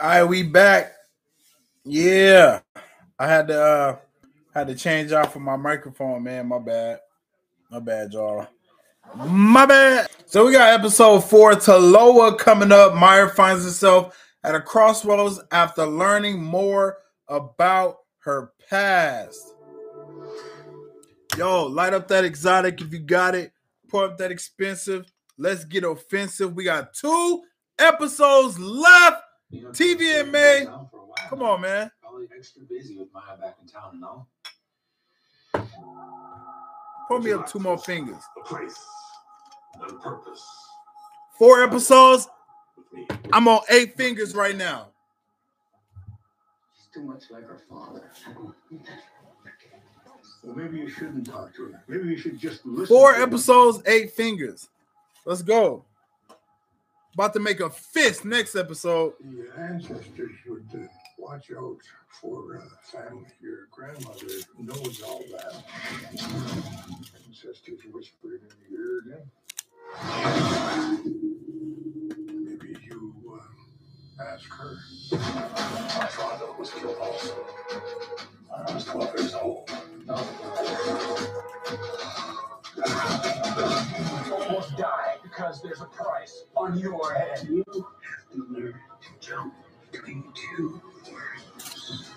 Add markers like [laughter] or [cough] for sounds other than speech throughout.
All right, we back. Yeah, I had to uh had to change off of my microphone, man. My bad, my bad, y'all. My bad. So we got episode four. Taloa coming up. Maya finds herself at a crossroads after learning more about her past. Yo, light up that exotic if you got it. Pour up that expensive. Let's get offensive. We got two episodes left. TVMA. Come on, man. Probably extra busy with Maya back in town and all. Pour me up two more fingers. A place and a purpose Four episodes. I'm on eight fingers right now. She's too much like her father. Well, maybe you shouldn't talk to her. Maybe you should just listen. Four to her. episodes, eight fingers. Let's go. About to make a fist next episode. Your ancestors would uh, watch out for uh, family. Your grandmother knows all that. Ancestors whispered in your ear again. Maybe you um, ask her. My father was killed also. I was 12 years old. Almost died because there's a price on your head. You have to learn to jump between two worlds.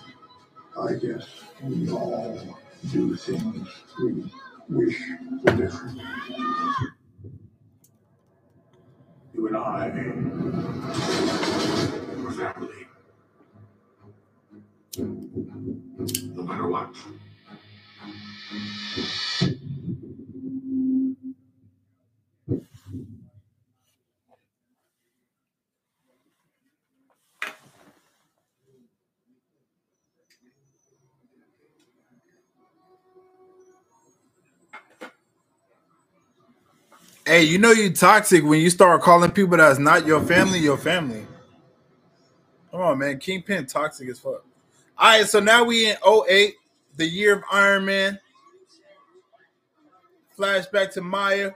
I guess we all do things we wish were different. You and I were family. No matter what. Hey, you know you toxic when you start calling people that's not your family your family. Come on, man. Kingpin toxic as fuck. All right, so now we in 08, the year of Iron Man. Flashback to Maya.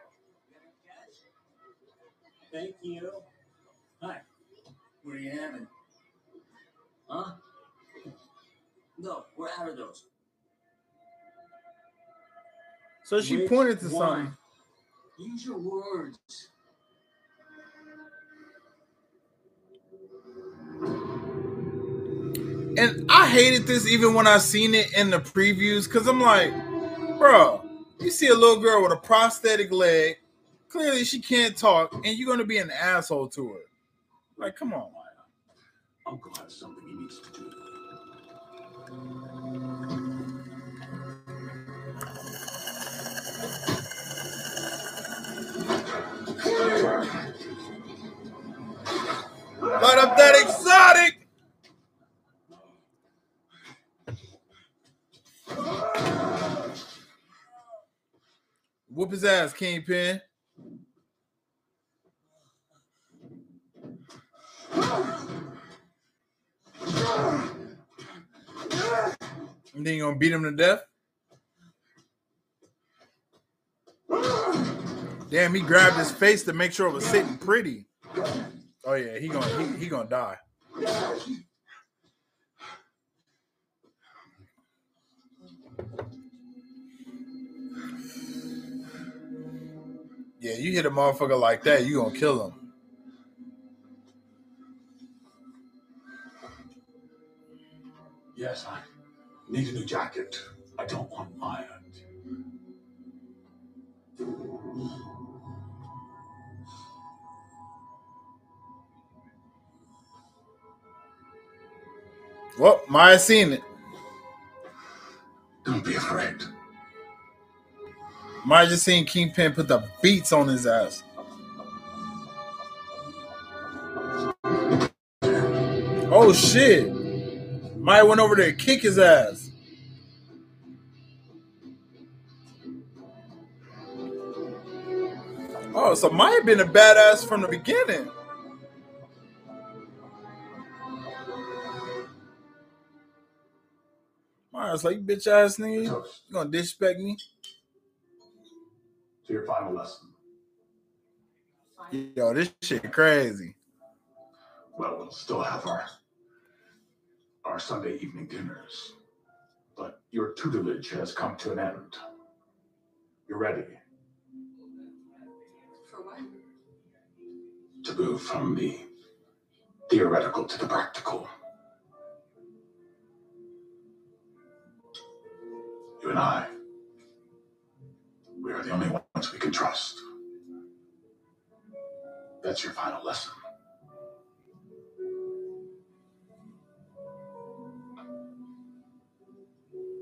Thank you. Hi. What are you having? Huh? No, we're out of those. So she Which pointed to one? something. Use your words. And I hated this even when I seen it in the previews because I'm like, bro, you see a little girl with a prosthetic leg. Clearly, she can't talk, and you're gonna be an asshole to her. Like, come on. Uncle has something he needs to do. Light up that exotic. Whoop his ass, Kingpin. And then you're gonna beat him to death? Damn, he grabbed his face to make sure it was sitting pretty. Oh yeah, he gonna he, he gonna die. Yeah, you hit a motherfucker like that, you gonna kill him. Yes, I need a new jacket. I don't want Maya. Well, Maya seen it. Don't be afraid. Maya just seen Kingpin put the beats on his ass. Oh shit. Maya went over there to kick his ass. Oh, so Maya been a badass from the beginning. Maya's like, bitch ass nigga, you Toast gonna disrespect me? to your final lesson. Yo, this shit crazy. Well, we'll still have our our Sunday evening dinners, but your tutelage has come to an end. You're ready For what? to move from the theoretical to the practical. You and I, we are the only ones we can trust. That's your final lesson.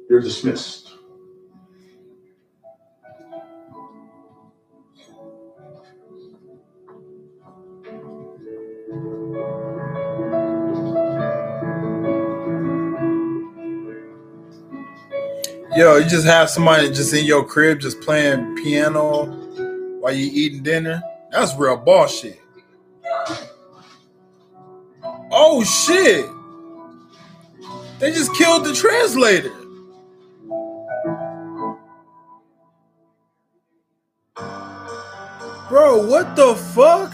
You're dismissed. Yo, you just have somebody just in your crib just playing piano while you eating dinner. That's real boss shit. Oh shit! They just killed the translator. Bro, what the fuck?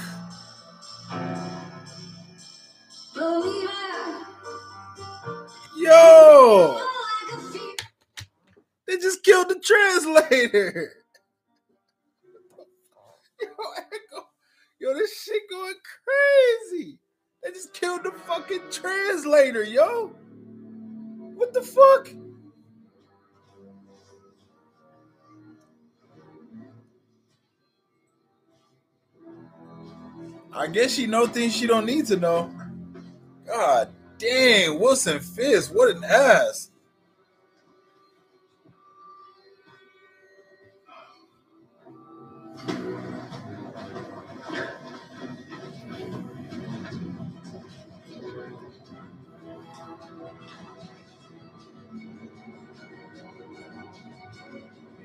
Yo! Just killed the translator. [laughs] Yo, Echo. Yo, this shit going crazy. They just killed the fucking translator, yo. What the fuck? I guess she know things she don't need to know. God damn, Wilson Fisk, what an ass.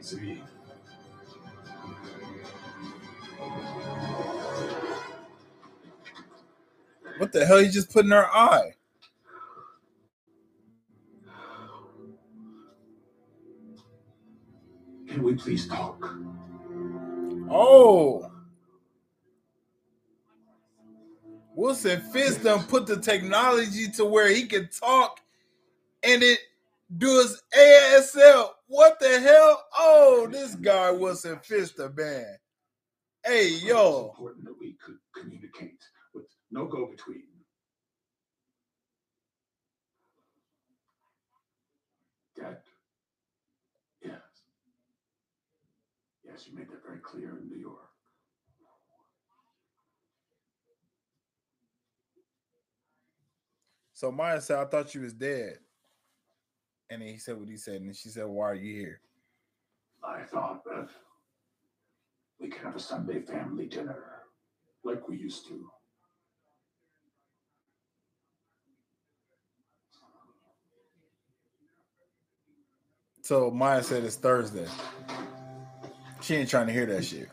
See, What the hell you just put in her eye? can we please talk? Oh. Wilson Fisk done put the technology to where he can talk and it does ASL. What the hell? Oh, this guy was a the man. Hey, It's yo. important that we could communicate with no go between. Dad. Yes. Yes, you made that very clear in New York. So Maya said, I thought you was dead. And then he said what he said. And she said, Why are you here? I thought that we could have a Sunday family dinner like we used to. So Maya said it's Thursday. She ain't trying to hear that shit.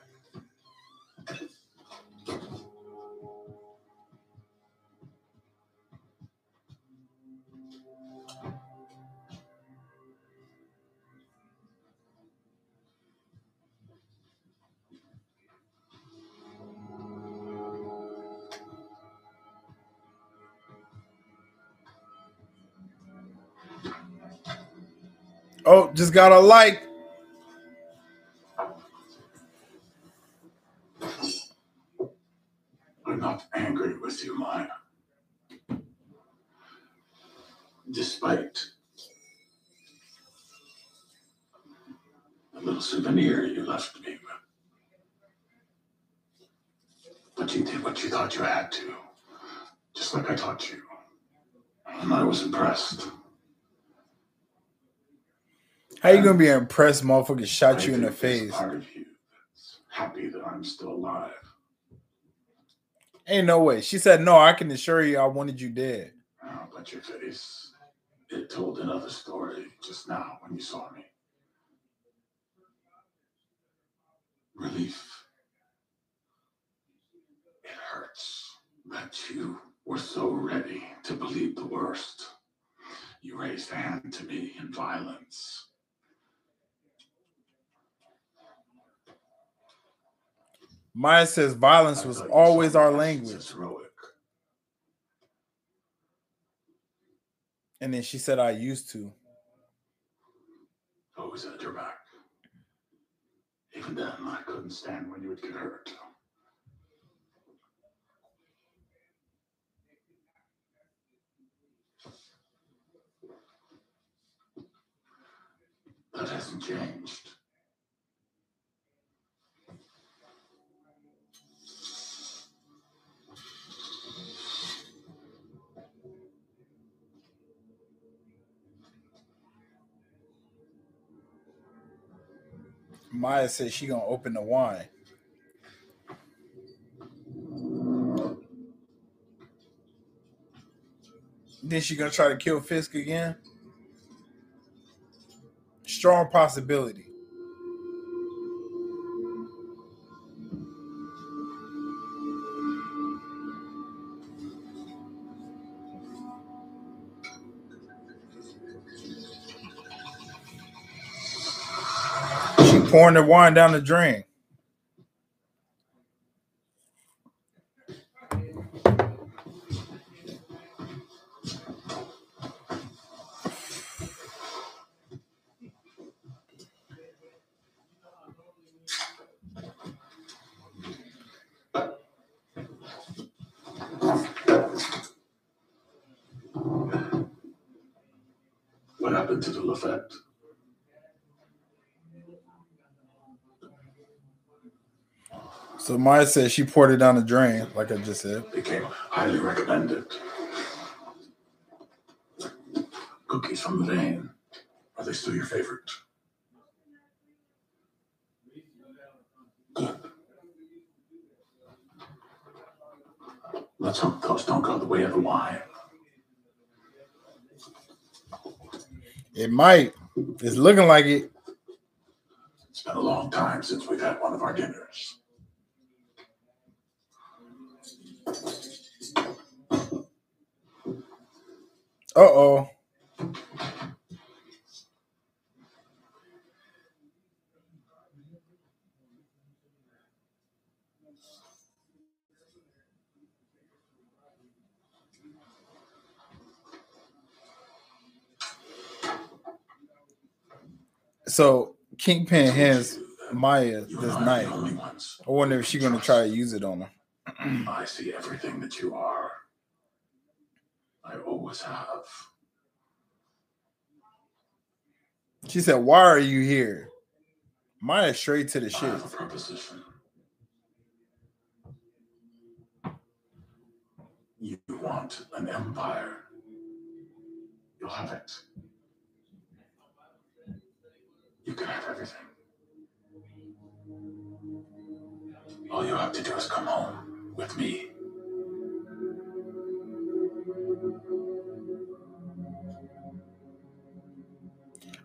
Just got a like. Gonna be impressed, motherfucker shot I you in the think there's a face? part of you that's happy that I'm still alive. Ain't no way. She said, No, I can assure you I wanted you dead. Oh, but your face. It told another story just now when you saw me. Relief. It hurts that you were so ready to believe the worst. You raised a hand to me in violence. Maya says violence was always our language. And then she said, I used to. Always had your back. Even then, I couldn't stand when you would get hurt. That hasn't changed. Maya says she gonna open the wine. Then she gonna try to kill Fisk again? Strong possibility. Pouring the wine down the drain. So Maya said she poured it down the drain, like I just said. Became highly recommended. Cookies from the vein. Are they still your favorite? Good. Let's hope those don't go the way of the wine. It might. It's looking like it. It's been a long time since we've had one of our dinners. Uh oh. So Kingpin hands Maya this knife. I wonder if she's gonna try to use it on her. I see everything that you are. I always have. She said, "Why are you here?" Maya straight to the I shit. have a proposition. You want an empire. You'll have it. You can have everything. All you have to do is come home with me.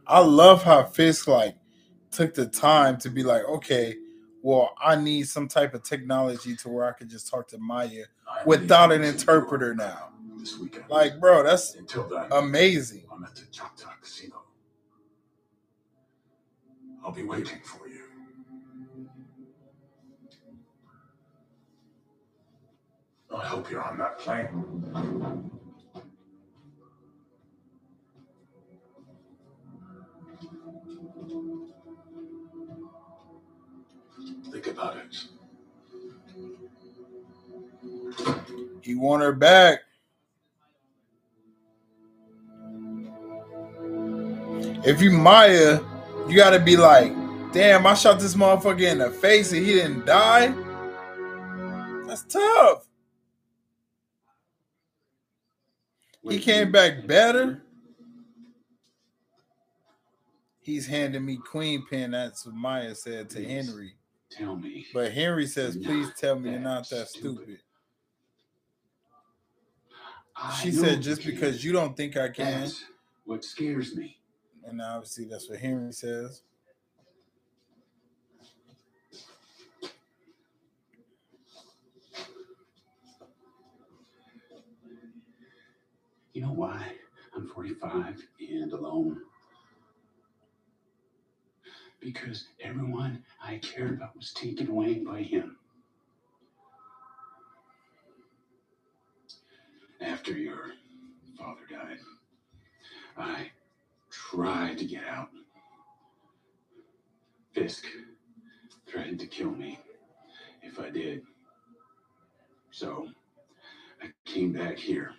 I love how Fisk like took the time to be like, okay, well, I need some type of technology to where I could just talk to Maya without an interpreter now. This weekend. Like, bro, that's until then, amazing. I'm at the Choctaw Casino. I'll be waiting for you. I hope you're on that plane. Think about it. He want her back. If you Maya, you gotta be like, damn, I shot this motherfucker in the face and he didn't die. That's tough. He came back better. He's handing me queen pin. That's what Maya said to Henry. Tell me. But Henry says, please tell me you're not that stupid. I She said, just because you don't think I can, Yes, what scares me. And obviously that's what Henry says. You know why I'm 45 and alone? Because everyone I cared about was taken away by him. After your father died, I tried to get out. Fisk threatened to kill me if I did. So I came back here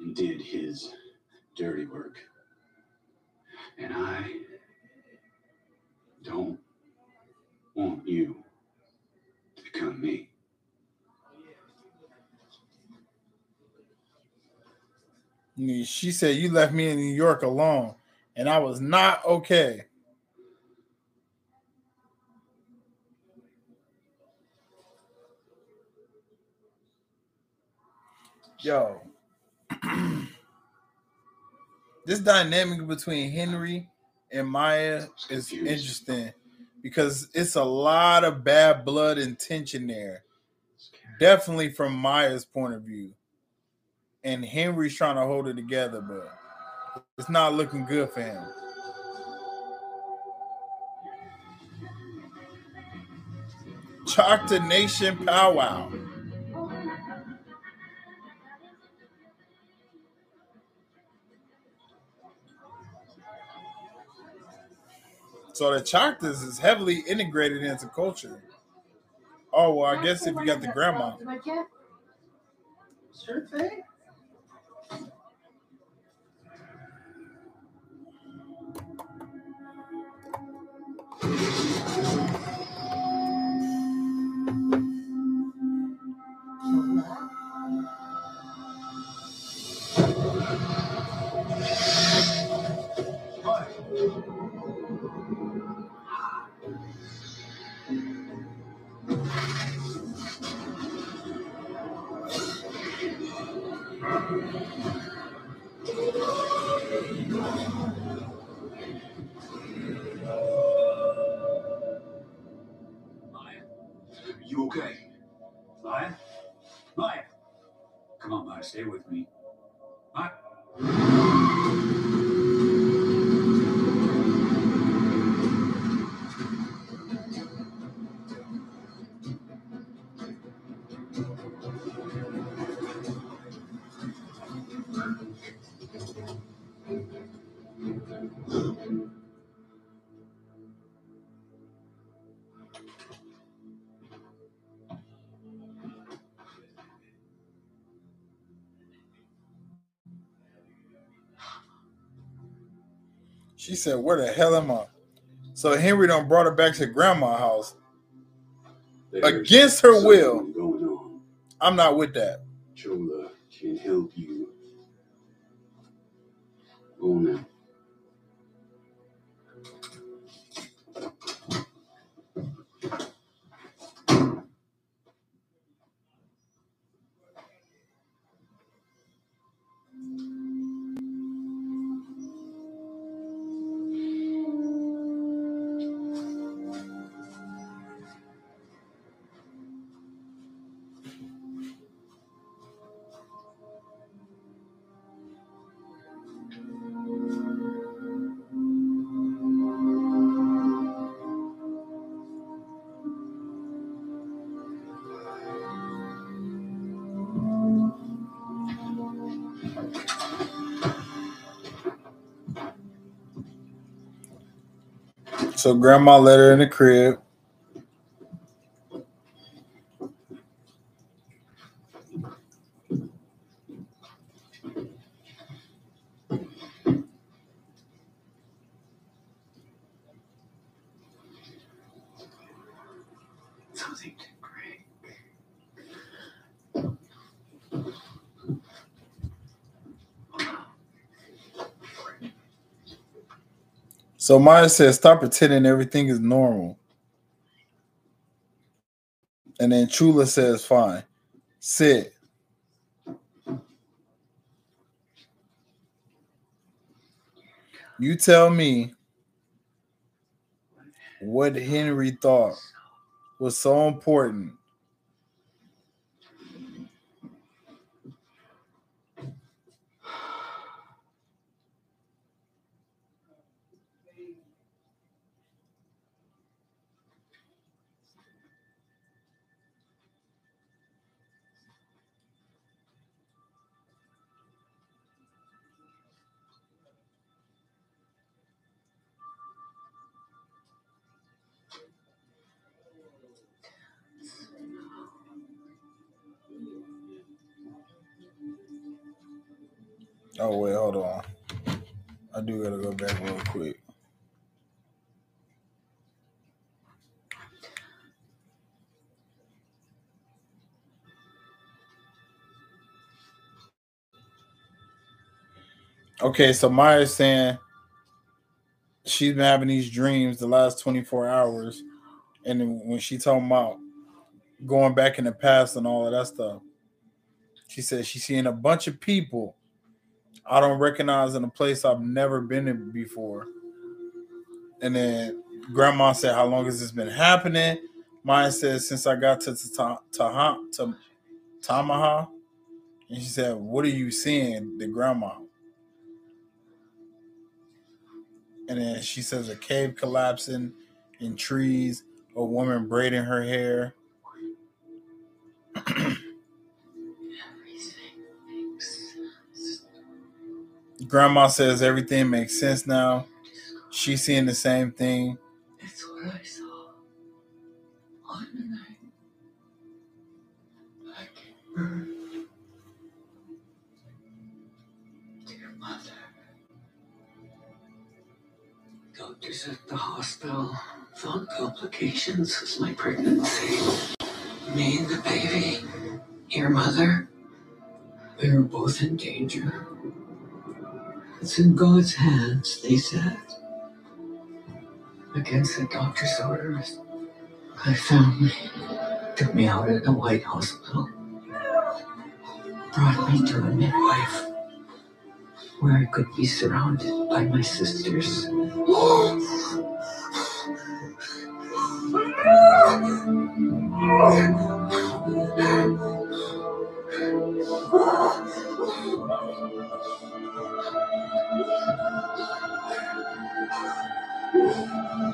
and did his dirty work. And I don't want you to become me. She said you left me in New York alone, and I was not okay. Yo, [clears throat] this dynamic between Henry and Maya is interesting because it's a lot of bad blood and tension there. Definitely from Maya's point of view. And Henry's trying to hold it together, but it's not looking good for him. Choctaw Nation powwow. So the Choctaws is heavily integrated into culture. Oh well, I guess if you got the grandma. Sure thing. You okay? Maya? Maya! Come on, Maya, stay with me. Maya. She said, "Where the hell am I?" So Henry done brought her back to grandma's house. There's Against her will. something Going on. I'm not with that. Chula can help you. Go now. So grandma let her in the crib. So Maya says, "Stop pretending everything is normal." And then Chula says, "Fine, sit." You tell me what Henry thought was so important. Oh wait, hold on. I do gotta go back real quick. Okay, so Maya's saying she's been having these dreams the last 24 hours, and when she talking about going back in the past and all of that stuff, she said she's seeing a bunch of people I don't recognize in a place I've never been in before. And then grandma said, How long has this been happening? Maya said, Since I got to Taha to Tamaha. And she said, What are you seeing? The grandma. And then she says a cave collapsing in trees, a woman braiding her hair. [clears throat] Grandma says everything makes sense now. She's seeing the same thing. It's what I saw on the night I gave mother. Doctors at the hospital found complications with my pregnancy. Me and the baby, your mother, we were both in danger. It's in God's hands, they said. Against the doctor's orders, my family took me out of the White Hospital, brought me to a midwife where I could be surrounded by my sisters. [laughs]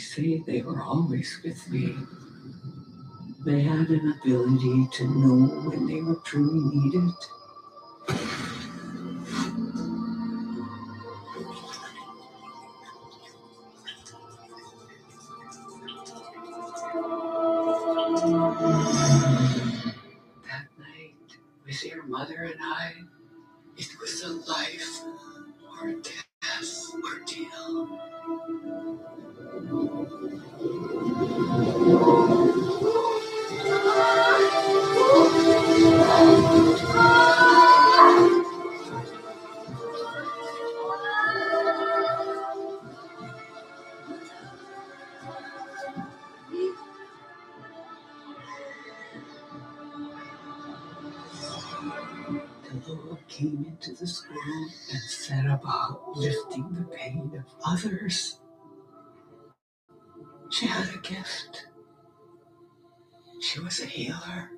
say they were always with me. They had an ability to know when they were truly needed. Came into the school and set about lifting the pain of others. She had a gift. She was a healer.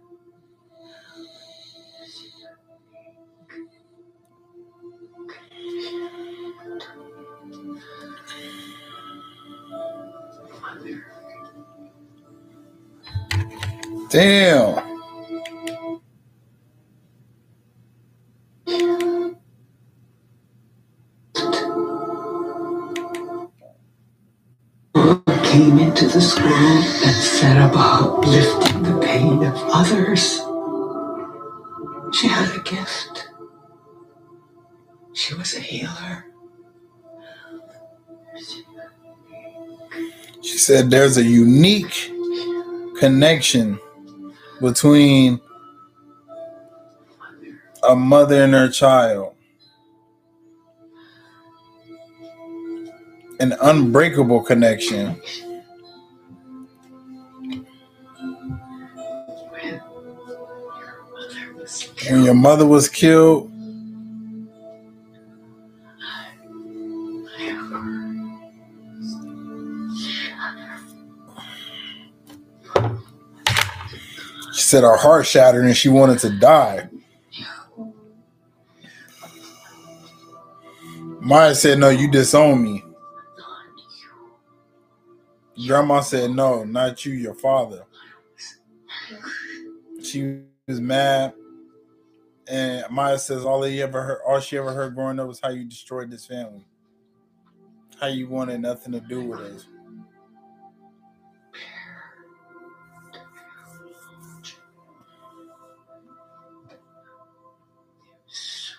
Damn. Into the school and set about lifting the pain of others. She had a gift. She was a healer. She said there's a unique connection between a mother and her child. An unbreakable connection. When your mother was killed, she said her heart shattered and she wanted to die. Maya said, No, you disown me. Grandma said, No, not you, your father. She was mad. And Maya says all he ever heard, all she ever heard growing up was how you destroyed this family. How you wanted nothing to do with us. So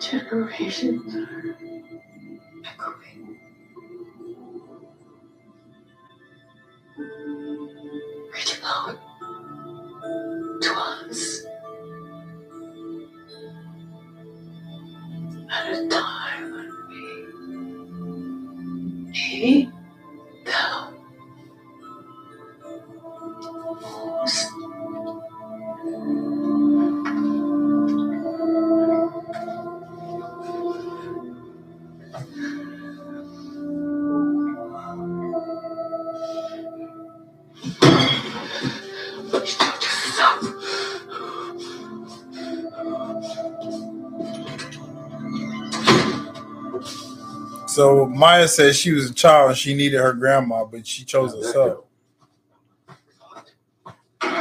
generations are echoing. Maya said she was a child and she needed her grandma, but she chose herself. And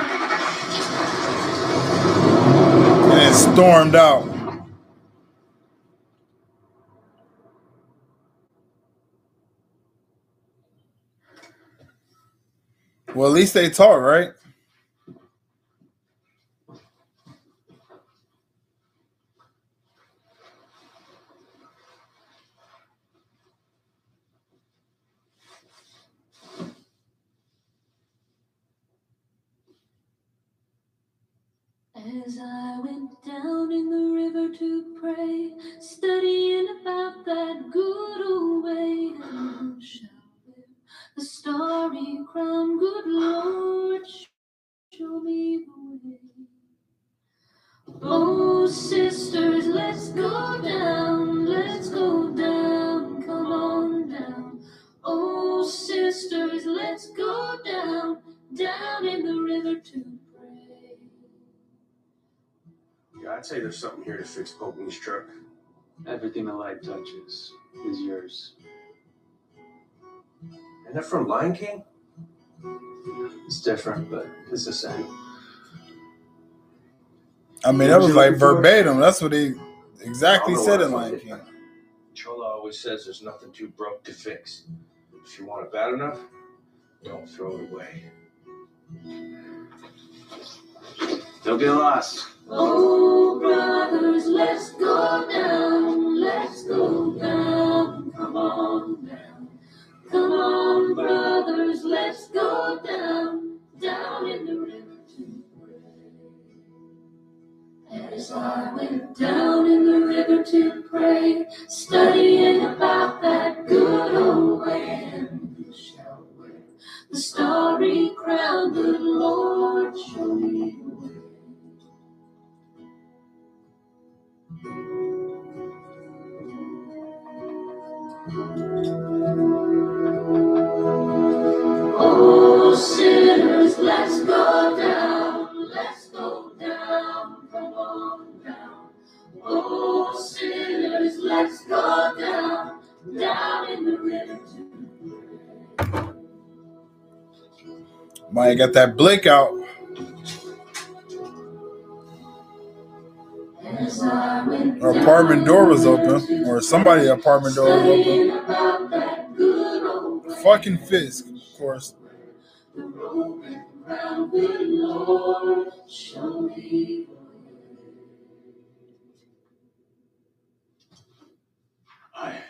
then stormed out. Well, at least they talk, right? Oh, sisters, let's go down, let's go down, come on down. Oh, sisters, let's go down, down in the river to pray. Yeah, I'd say there's something here to fix Pokem's truck. Everything the light touches is yours. And they're from Lion King? It's different, but it's the same. I mean, that was like verbatim. That's what he exactly I said in Lion it. King. Chula always says there's nothing too broke to fix. If you want it bad enough, don't throw it away. Don't get lost. Oh, brothers, let's go down, let's down in the river to pray, studying about that good old way, and who shall wear the starry crown, good Lord, show me the. Oh, sinners, let's go down, down, in the river got that blick out. As I went Her apartment door was open, or somebody's apartment door was open. studying about that good old way. fucking Fisk, of course. The Roman crown, good Lord, show me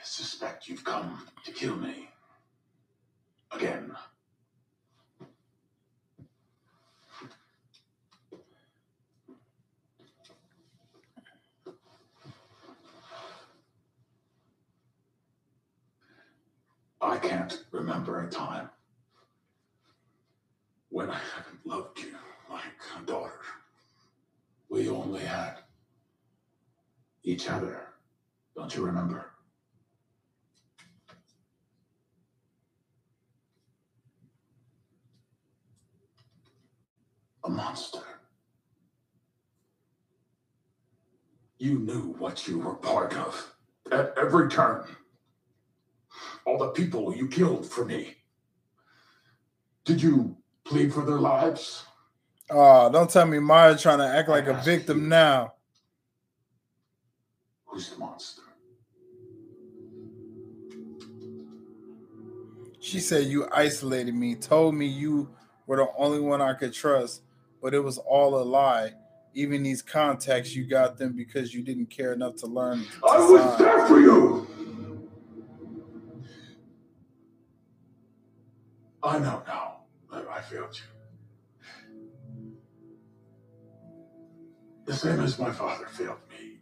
suspect you've come to kill me. Again. I can't remember a time when I haven't loved you like a daughter. We only had each other. Don't you remember? A monster. You knew what you were part of at every turn. All the people you killed for me. Did you plead for their lives? Oh, don't tell me Maya trying to act like a victim now. Who's the monster? She said you isolated me, told me you were the only one I could trust, but it was all a lie. Even these contacts, you got them because you didn't care enough to learn. To I was sign. there for you! I know now that I failed you. The same as my father failed me.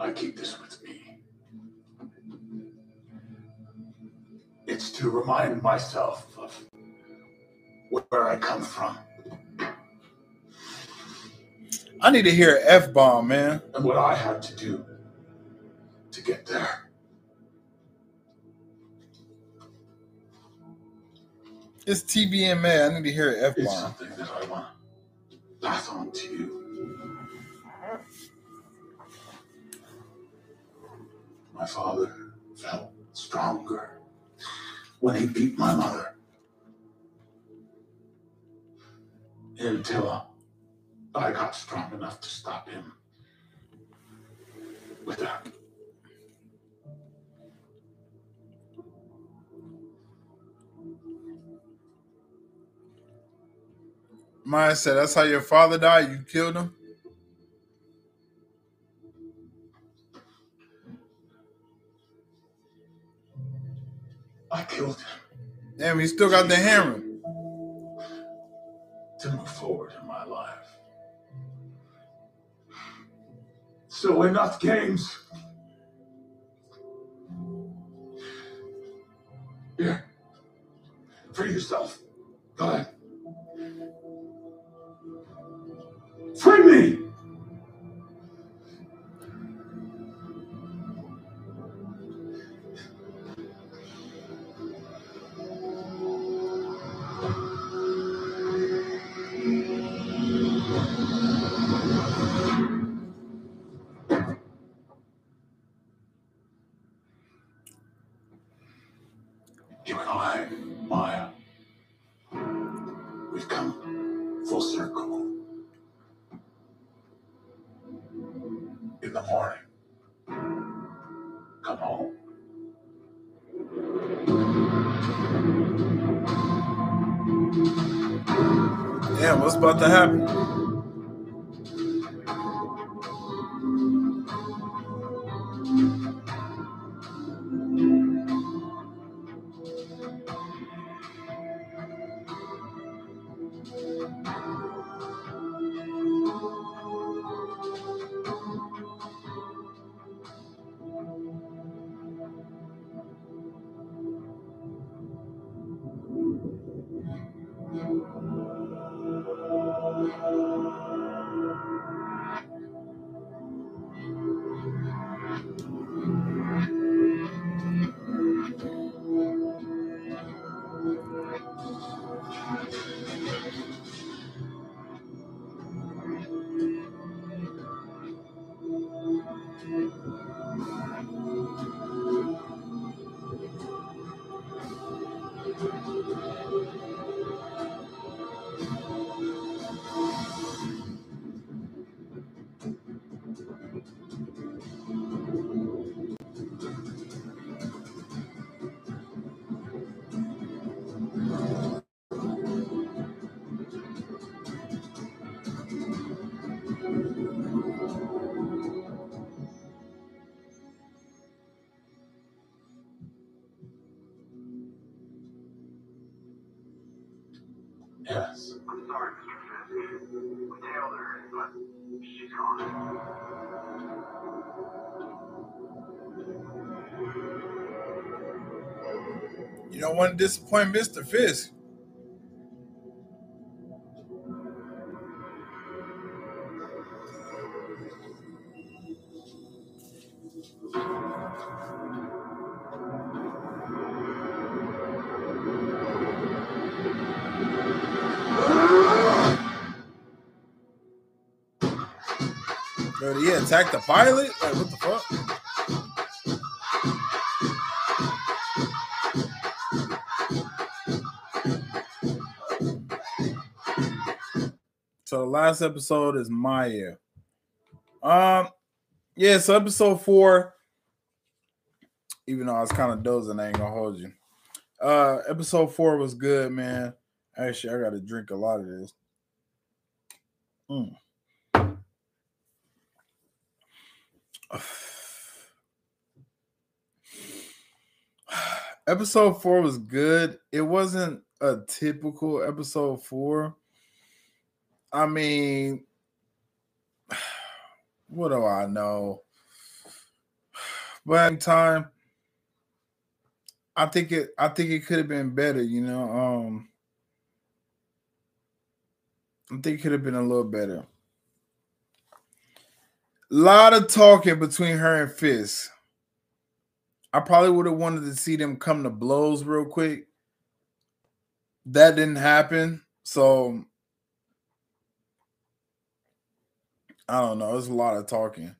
I keep this with me. It's to remind myself where I come from I need to hear an F bomb, man. and what I had to do to get there. It's TVMA. I need to hear an F It's bomb. something that I want to pass on to you. My father felt stronger when he beat my mother. Until I got strong enough to stop him with that. Maya said, That's how your father died? You killed him? I killed him Damn, he still got the hammer. To move forward in my life. So enough games. Here, free yourself. Go ahead. Free me! About to happen? Yes. I'm sorry, Mr. Fisk. We tailed her, but she's gone. You don't want to disappoint Mr. Fisk. Attack the pilot? Like, what the fuck? So the last episode is Maya. Um, yeah, so episode four, even though I was kind of dozing, I ain't gonna hold you. Uh, episode four was good, man. Actually, I gotta drink a lot of this. Mm. Episode four was good. It wasn't a typical episode four. I mean, [sighs] what do I know? But in time, I think it I think it could have been better, you know. Um I think it could have been a little better. A lot of talking between her and Fisk. I probably would have wanted to see them come to blows real quick. That didn't happen. So I don't know. It's a lot of talking.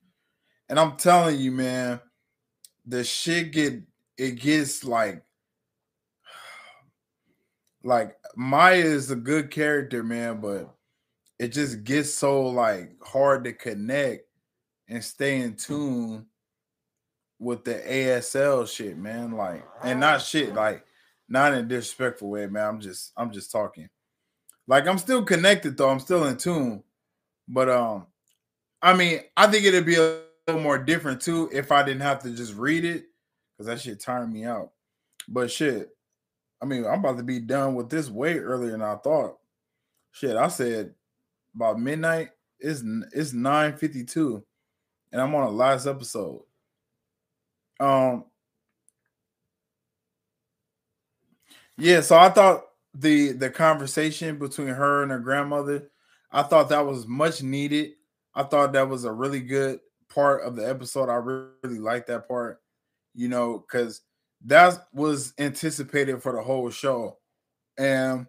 And I'm telling you, man, the shit get it gets like [sighs] like Maya is a good character, man, but it just gets so like hard to connect and stay in tune with the ASL shit, man. Like, and not shit, like not in a disrespectful way, man. I'm just I'm just talking. Like I'm still connected though, I'm still in tune. But um, I mean, I think it'd be a little more different too if I didn't have to just read it, because that shit tired me out. But shit, I mean, I'm about to be done with this way earlier than I thought. Shit, I said about midnight. It's it's 9:52, and I'm on a last episode. Um, yeah, so I thought the the conversation between her and her grandmother, I thought that was much needed. I thought that was a really good part of the episode. I really, liked that part, you know, because that was anticipated for the whole show. And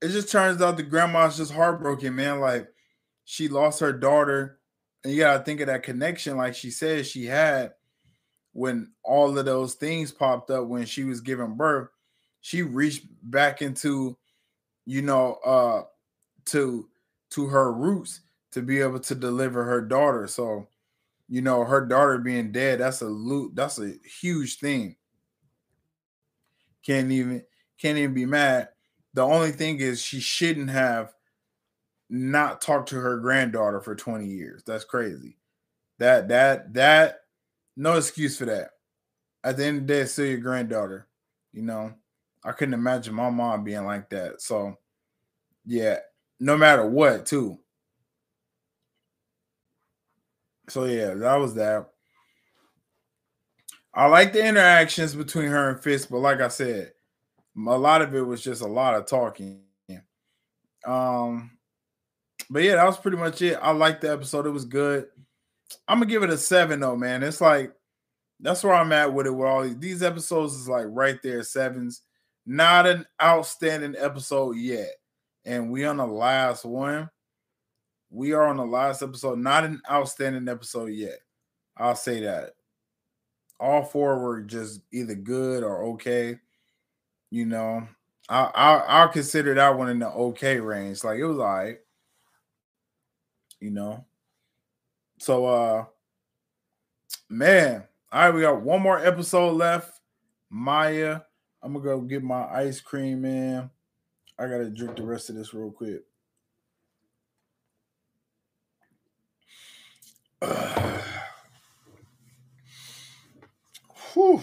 it just turns out the grandma's just heartbroken, man. Like she lost her daughter. And you gotta think of that connection, like she said she had when all of those things popped up when she was giving birth. She reached back into, you know, uh to to her roots to be able to deliver her daughter. So, you know, her daughter being dead, that's a loot, that's a huge thing. Can't even can't even be mad. The only thing is she shouldn't have not talked to her granddaughter for 20 years. That's crazy. That that that no excuse for that. At the end of the day, it's still your granddaughter. You know, I couldn't imagine my mom being like that. So yeah, no matter what, too. So yeah, that was that. I like the interactions between her and Fisk, but like I said, a lot of it was just a lot of talking. Um, but yeah, that was pretty much it. I liked the episode; it was good. I'm gonna give it a seven though, man. It's like that's where I'm at with it. With all these, these episodes is like right there, sevens. Not an outstanding episode yet, and we on the last one. We are on the last episode. Not an outstanding episode yet. I'll say that. All four were just either good or okay. You know, I I I'll consider that one in the okay range. Like it was all right. You know. So, uh, man, all right, we got one more episode left. Maya, I'm gonna go get my ice cream in. I gotta drink the rest of this real quick. [sighs] Whew.